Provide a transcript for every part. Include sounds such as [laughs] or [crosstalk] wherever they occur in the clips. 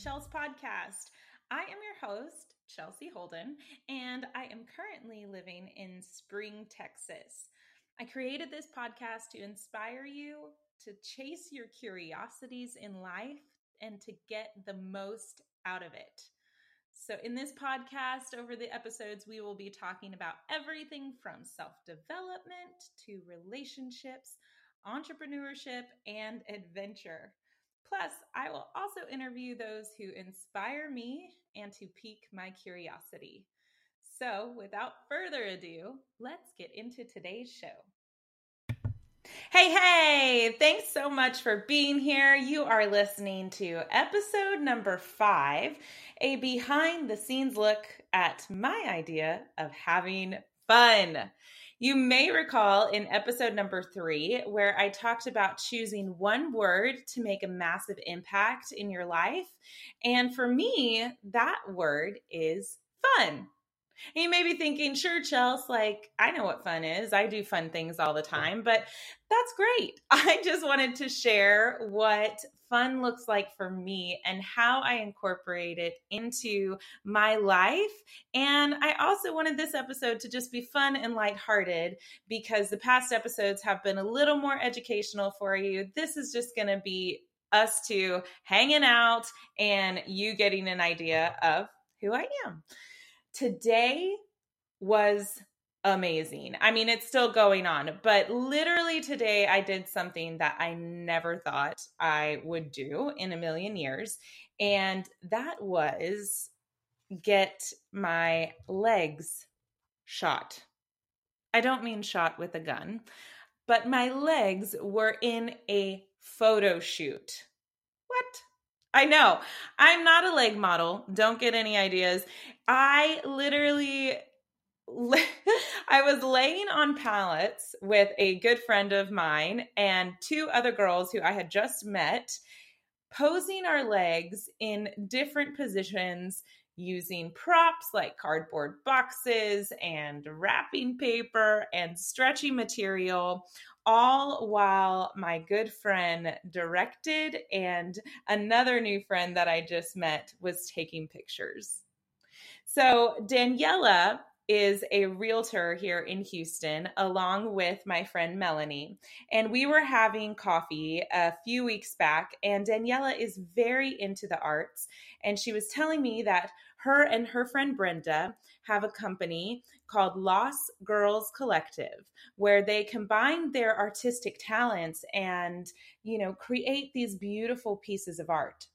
Chels podcast. I am your host, Chelsea Holden, and I am currently living in Spring, Texas. I created this podcast to inspire you to chase your curiosities in life and to get the most out of it. So, in this podcast, over the episodes, we will be talking about everything from self development to relationships, entrepreneurship, and adventure. Plus, I will also interview those who inspire me and to pique my curiosity. So, without further ado, let's get into today's show. Hey, hey, thanks so much for being here. You are listening to episode number five, a behind the scenes look at my idea of having fun. You may recall in episode number three, where I talked about choosing one word to make a massive impact in your life. And for me, that word is fun. And you may be thinking, sure, Chels, like I know what fun is. I do fun things all the time, but that's great. [laughs] I just wanted to share what fun looks like for me and how I incorporate it into my life. And I also wanted this episode to just be fun and lighthearted because the past episodes have been a little more educational for you. This is just going to be us two hanging out and you getting an idea of who I am. Today was amazing. I mean, it's still going on, but literally today I did something that I never thought I would do in a million years. And that was get my legs shot. I don't mean shot with a gun, but my legs were in a photo shoot. What? I know. I'm not a leg model. Don't get any ideas. I literally [laughs] I was laying on pallets with a good friend of mine and two other girls who I had just met, posing our legs in different positions using props like cardboard boxes and wrapping paper and stretchy material, all while my good friend directed and another new friend that I just met was taking pictures. So, Daniela is a realtor here in Houston, along with my friend Melanie. And we were having coffee a few weeks back, and Daniela is very into the arts. And she was telling me that her and her friend Brenda have a company called Las Girls Collective, where they combine their artistic talents and, you know, create these beautiful pieces of art.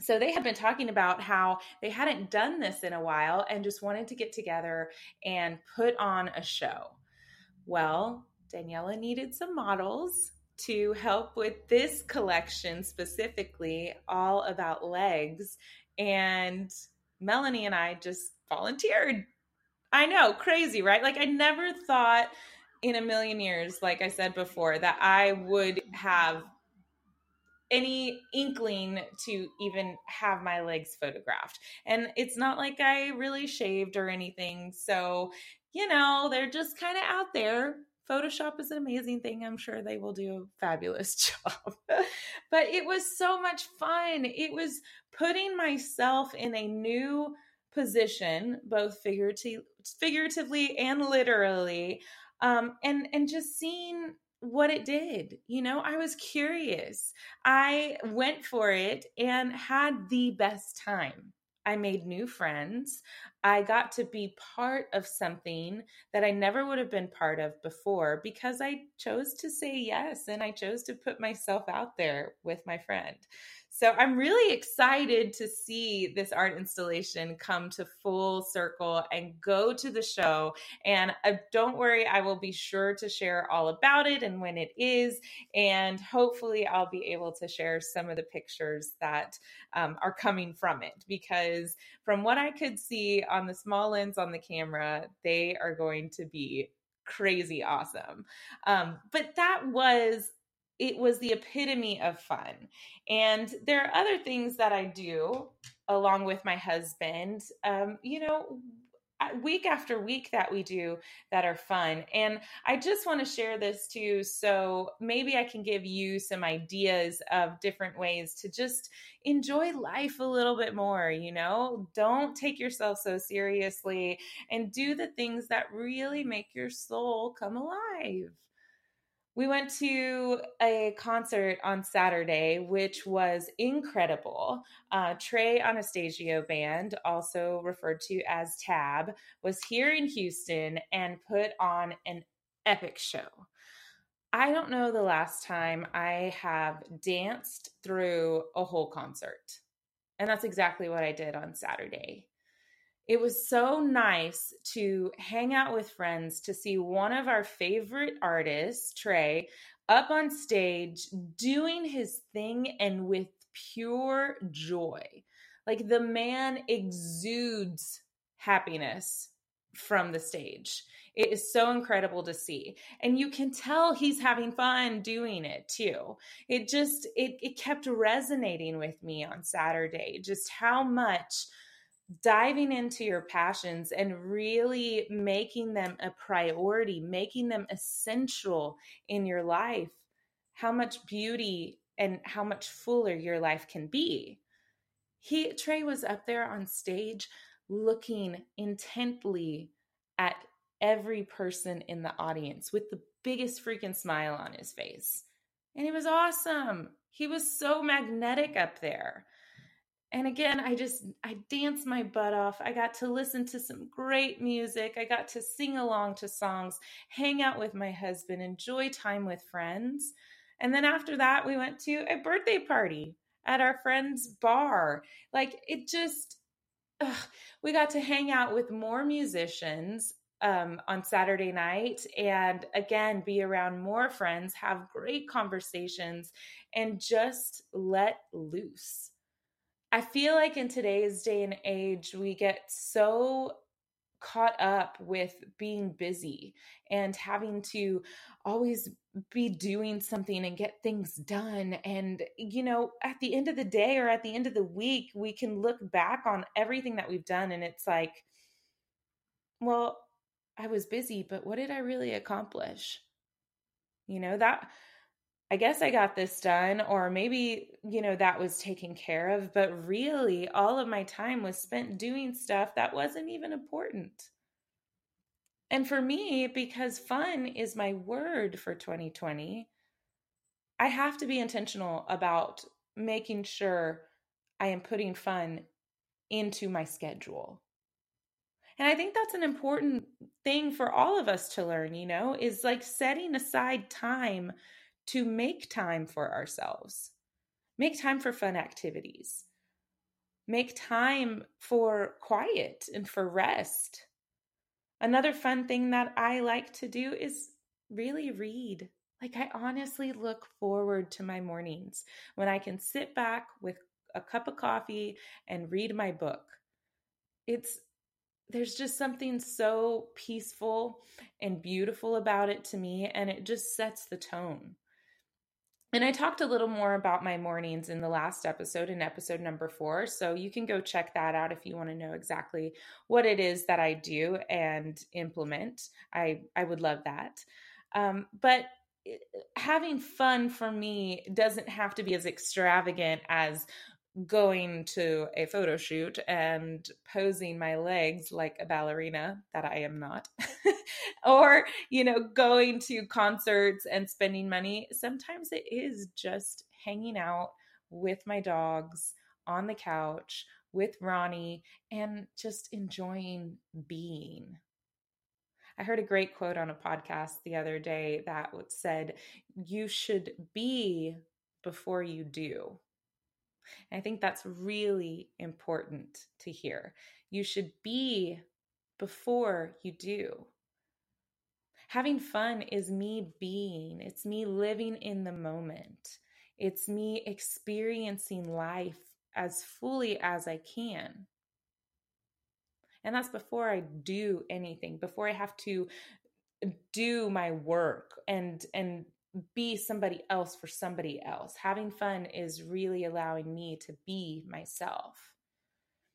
So they had been talking about how they hadn't done this in a while and just wanted to get together and put on a show. Well, Daniela needed some models to help with this collection specifically, all about legs. And Melanie and I just volunteered. I know, crazy, right? Like, I never thought in a million years, like I said before, that I would have any inkling to even have my legs photographed. And it's not like I really shaved or anything. So, you know, they're just kind of out there. Photoshop is an amazing thing. I'm sure they will do a fabulous [laughs] job. but it was so much fun. It was putting myself in a new position, both figuratively, figuratively and literally, um, and and just seeing what it did. You know, I was curious. I went for it and had the best time. I made new friends. I got to be part of something that I never would have been part of before because I chose to say yes and I chose to put myself out there with my friend. So I'm really excited to see this art installation come to full circle and go to the show. And uh, don't worry, I will be sure to share all about it and when it is. And hopefully, I'll be able to share some of the pictures that um, are coming from it because from what I could see on the small lens on the camera, they are going to be crazy awesome. Um, but that was it was the epitome of fun. And there are other things that I do along with my husband. Um, you know, week after week that we do that are fun. And I just want to share this too. So maybe I can give you some ideas of different ways to just enjoy life a little bit more. You know, don't take yourself so seriously and do the things that really make your soul come alive. We went to a concert on Saturday, which was incredible. Uh, Trey Anastasio Band, also referred to as TAB, was here in Houston and put on an epic show. I don't know the last time I have danced through a whole concert. And that's exactly what I did on Saturday it was so nice to hang out with friends to see one of our favorite artists, Trey, up on stage doing his thing and with pure joy. Like the man exudes happiness from the stage. It is so incredible to see. And you can tell he's having fun doing it too. It just it it kept resonating with me on Saturday just how much diving into your passions and really making them a priority, making them essential in your life, how much beauty and how much fuller your life can be. He Trey was up there on stage looking intently at every person in the audience with the biggest freaking smile on his face. And it was awesome. He was so magnetic up there and again i just i danced my butt off. I got to listen to some great music. I got to sing along to songs hang out with my husband enjoy time with friends. And then after that we went to a birthday party at our friend's bar. Like it just ugh, we got to hang out with more musicians um, on Saturday night and again be around more friends, have great conversations, and just let loose. I feel like in today's day and age, we get so caught up with being busy and having to always be doing something and get things done. And, you know, at the end of the day or at the end of the week, we can look back on everything that we've done and it's like, well, I was busy, but what did I really accomplish? You know, that I guess I got this done, or maybe, you know, that was taken care of. But really, all of my time was spent doing stuff that wasn't even important. And for me, because fun is my word for 2020, I have to be intentional about making sure I am putting fun into my schedule. And I think that's an important thing for all of us to learn, you know, is like setting aside time to make time for ourselves, make time for fun activities, make time for quiet and for rest. Another fun thing that I like to do is really read. Like, I honestly look forward to my mornings when I can sit back with a cup of coffee and read my book. It's there's just something so peaceful and beautiful about it to me, and it just sets the tone. And I talked a little more about my mornings in the last episode, in episode number four. So you can go check that out if you want to know exactly what it is that I do and implement. I, I would love that. Um, but having fun for me doesn't have to be as extravagant as going to a photo shoot and posing my legs like a ballerina that I am not, [laughs] or, you know, going to concerts and spending money. Sometimes it is just hanging out with my dogs on the couch with Ronnie and just enjoying being. I heard a great quote on a podcast the other day that said, You should be before you do. I think that's really important to hear. You should be before you do. Having fun is me being, it's me living in the moment, it's me experiencing life as fully as I can. And that's before I do anything, before I have to do my work and and be somebody else for somebody else. Having fun is really allowing me to be myself.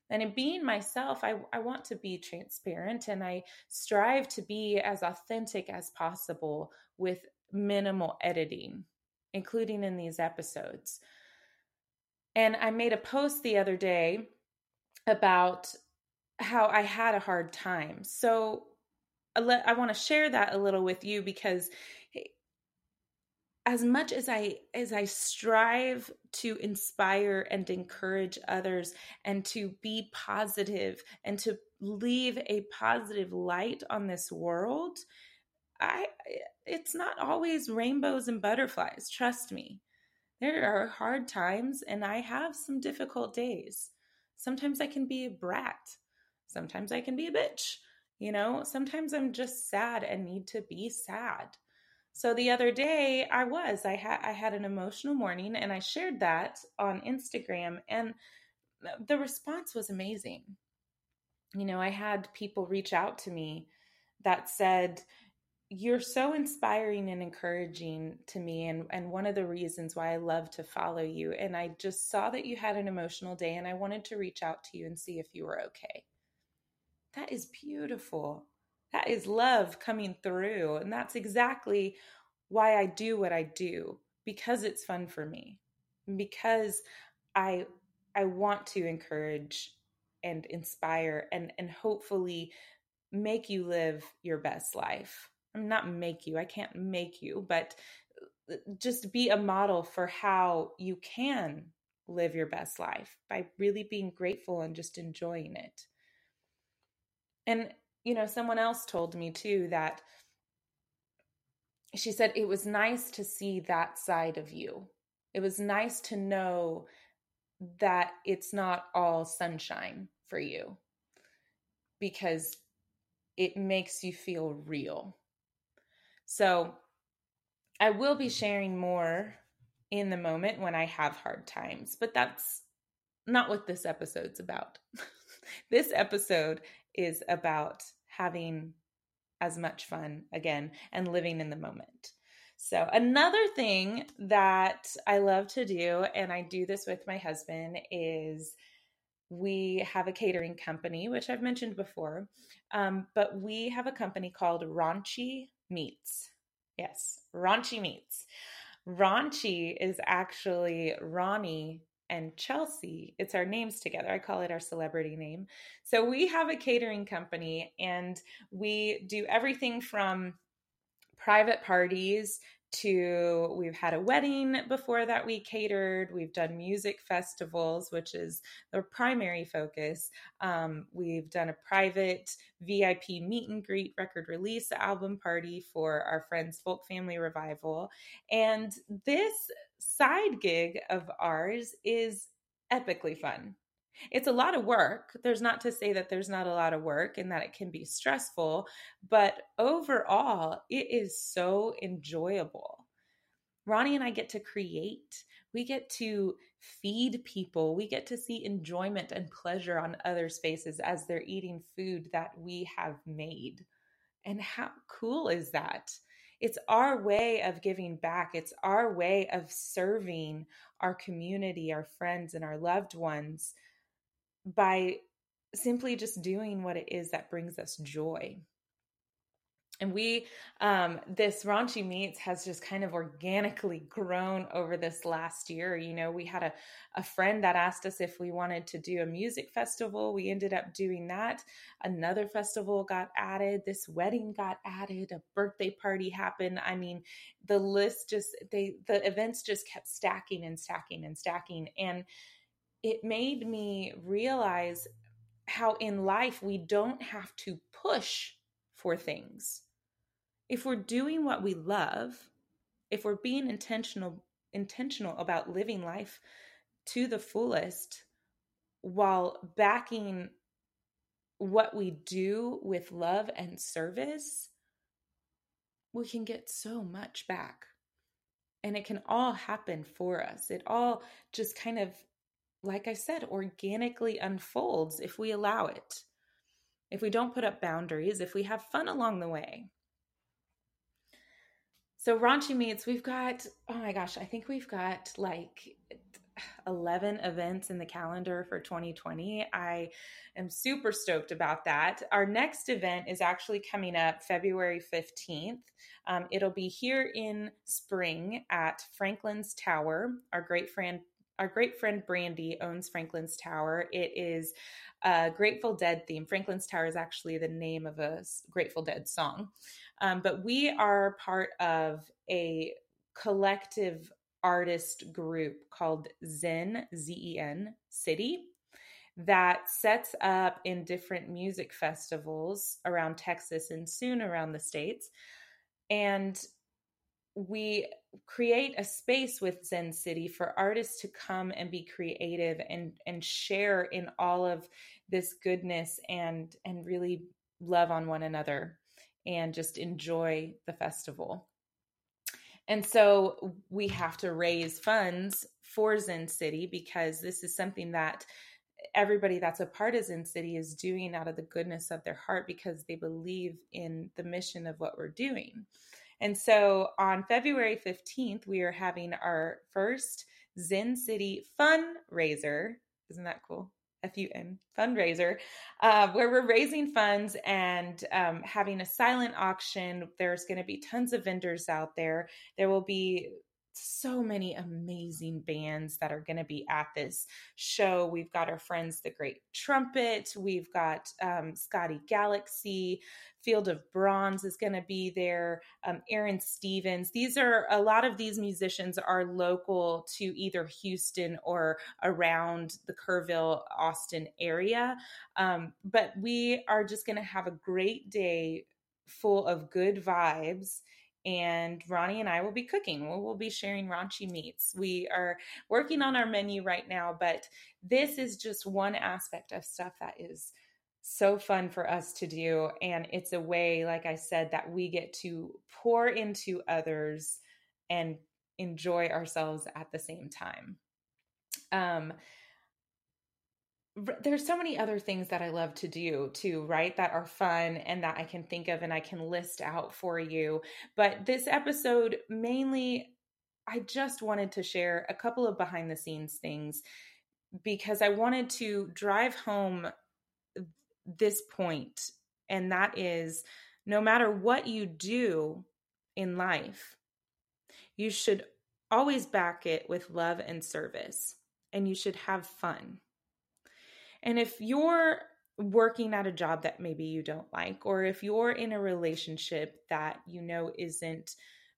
And in being myself, I, I want to be transparent and I strive to be as authentic as possible with minimal editing, including in these episodes. And I made a post the other day about how I had a hard time. So I want to share that a little with you because as much as I as I strive to inspire and encourage others and to be positive and to leave a positive light on this world, I it's not always rainbows and butterflies, trust me. There are hard times and I have some difficult days. Sometimes I can be a brat. Sometimes I can be a bitch. You know, sometimes I'm just sad and need to be sad. So the other day I was I had I had an emotional morning and I shared that on Instagram and the response was amazing. You know, I had people reach out to me that said you're so inspiring and encouraging to me and and one of the reasons why I love to follow you and I just saw that you had an emotional day and I wanted to reach out to you and see if you were okay. That is beautiful. That is love coming through. And that's exactly why I do what I do because it's fun for me. Because I I want to encourage and inspire and and hopefully make you live your best life. I'm not make you. I can't make you, but uh, just be a model for how you can live your best life by really being grateful and just enjoying it. And you know, someone else told me too that she said it was nice to see that side of you. It was nice to know that it's not all sunshine for you because it makes you feel real. So, I will be sharing more in the moment when I have hard times, but that's not what this episode's about. [laughs] this episode is about having as much fun again and living in the moment. So, another thing that I love to do, and I do this with my husband, is we have a catering company, which I've mentioned before, um, but we have a company called RONCHE Meats. Yes, RONCHE Meats. RONCHE is actually Ronnie and Chelsea. It's our names together. I call it our celebrity name. So we have a catering company and we do everything from private parties to we've had a wedding before that we catered we've done music festivals which is the primary focus um, we've done a private vip meet and greet record release album party for our friends folk family revival and this side gig of ours is epically fun it's a lot of work. There's not to say that there's not a lot of work and that it can be stressful, but overall, it is so enjoyable. Ronnie and I get to create, we get to feed people, we get to see enjoyment and pleasure on others' faces as they're eating food that we have made. And how cool is that? It's our way of giving back. It's our way of serving our community, our friends, and our loved ones by simply just doing what it is that brings us joy. And we, um, this RONCHE Meats has just kind of organically grown over this last year. You know, we had a, a friend that asked us if we wanted to do a music festival. We ended up doing that. Another festival got added. This wedding got added. A birthday party happened. I mean, the list just, they, the events just kept stacking and stacking and stacking. And, it made me realize how in life we don't have to push for things. If we're doing what we love, if we're being intentional intentional about living life to the fullest while backing what we do with love and service, we can get so much back. And it can all happen for us. It all just kind of like I said, organically unfolds if we allow it. If we don't put up boundaries, if we have fun along the way. So, RONCHE Meats, we've got, oh my gosh, I think we've got like 11 events in the calendar for 2020. I am super stoked about that. Our next event is actually coming up February 15th. Um, it'll be here in spring at Franklin's Tower. Our great friend our great friend Brandy owns Franklin's Tower. It is a Grateful Dead theme. Franklin's Tower is actually the name of a Grateful Dead song. Um, but we are part of a collective artist group called Zen, Z E N City, that sets up in different music festivals around Texas and soon around the States. And we create a space with Zen City for artists to come and be creative and and share in all of this goodness and and really love on one another and just enjoy the festival. And so we have to raise funds for Zen City because this is something that everybody that's a part of Zen City is doing out of the goodness of their heart because they believe in the mission of what we're doing. And so on February 15th, we are having our first Zen City fundraiser. Isn't that cool? FUN fundraiser, uh, where we're raising funds and um, having a silent auction. There's going to be tons of vendors out there. There will be so many amazing bands that are going to be at this show. We've got our friends, The Great Trumpet. We've got um, Scotty Galaxy. Field of Bronze is going to be there. Um, Aaron Stevens. These are a lot of these musicians are local to either Houston or around the Kerrville, Austin area. Um, but we are just going to have a great day full of good vibes and Ronnie and I will be cooking. We'll, be sharing RONCHE meats. We are working on our menu right now, but this is just one aspect of stuff that is so fun for us to do. And it's a way, like I said, that we get to pour into others and enjoy ourselves at the same time. Um, there's so many other things that I love to do too, right? That are fun and that I can think of and I can list out for you. But this episode mainly, I just wanted to share a couple of behind the scenes things because I wanted to drive home this point, and that is no matter what you do in life, you should always back it with love and service, and you should have fun. And if you're working at a job that maybe you don't like, or if you're in a relationship that you know isn't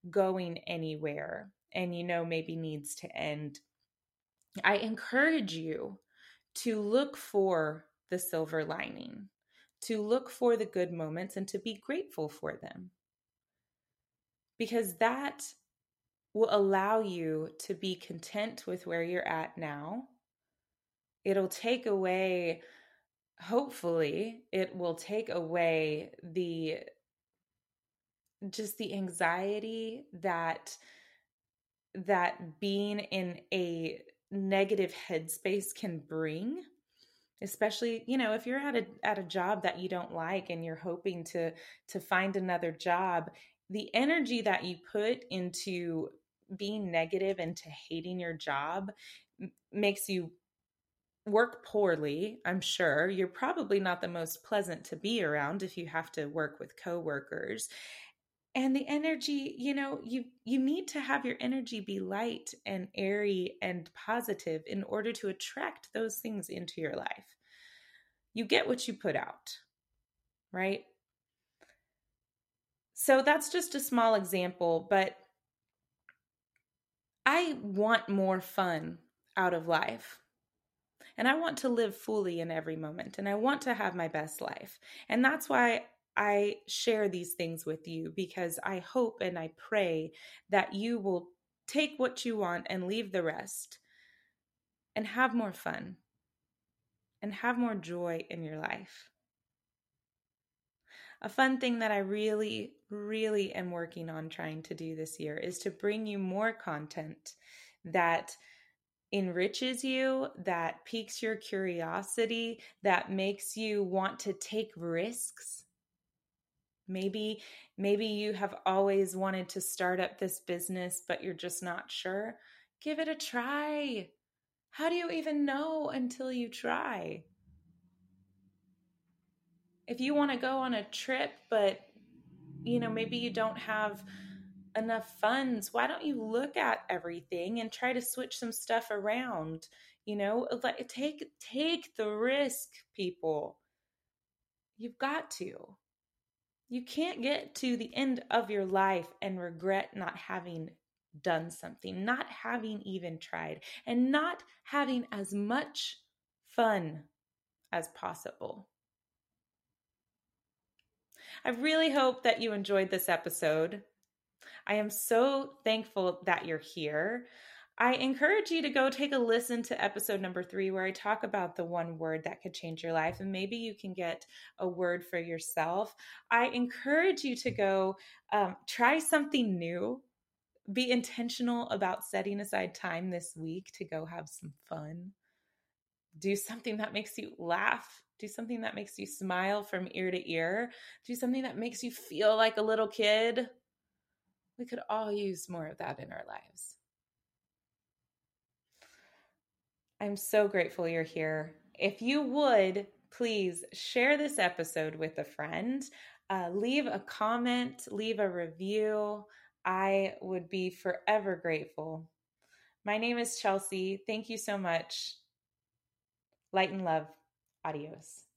going anywhere and you know maybe needs to end, I encourage you to look for the silver lining, to look for the good moments and to be grateful for them. Because that will allow you to be content with where you're at now. It'll take away, hopefully, it will take away the just the anxiety that that being in a negative headspace can bring especially you know if you're at a at a job that you don't like and you're hoping to to find another job the energy that you put into being negative and to hating your job makes you work poorly i'm sure. You're probably not the most pleasant to be around if you have to work with coworkers. And the energy you know you you need to have your energy be light and airy and positive in order to attract those things into your life. You get what you put out right? So that's just a small example but i want more fun out of life and I want to live fully in every moment and I want to have my best life. And that's why I share these things with you because I hope and I pray that you will take what you want and leave the rest and have more fun and have more joy in your life. A fun thing that I really, really am working on trying to do this year is to bring you more content that enriches you, that piques your curiosity, that makes you want to take risks Maybe maybe you have always wanted to start up this business but you're just not sure. Give it a try. How do you even know until you try? If you want to go on a trip, but you know, maybe you don't have enough funds, why don't you look at everything and try to switch some stuff around? You know, like take take the risk, people. You've got to. You can't get to the end of your life and regret not having done something, not having even tried, and not having as much fun as possible. I really hope that you enjoyed this episode. I am so thankful that you're here. I encourage you to go take a listen to episode number three, where I talk about the one word that could change your life, and maybe you can get a word for yourself. I encourage you to go um, try something new. Be intentional about setting aside time this week to go have some fun. Do something that makes you laugh. Do something that makes you smile from ear to ear. Do something that makes you feel like a little kid. We could all use more of that in our lives. I'm so grateful you're here. If you would, please share this episode with a friend. Uh, leave a comment, leave a review. I would be forever grateful. My name is Chelsea. Thank you so much. Light and love. Adios.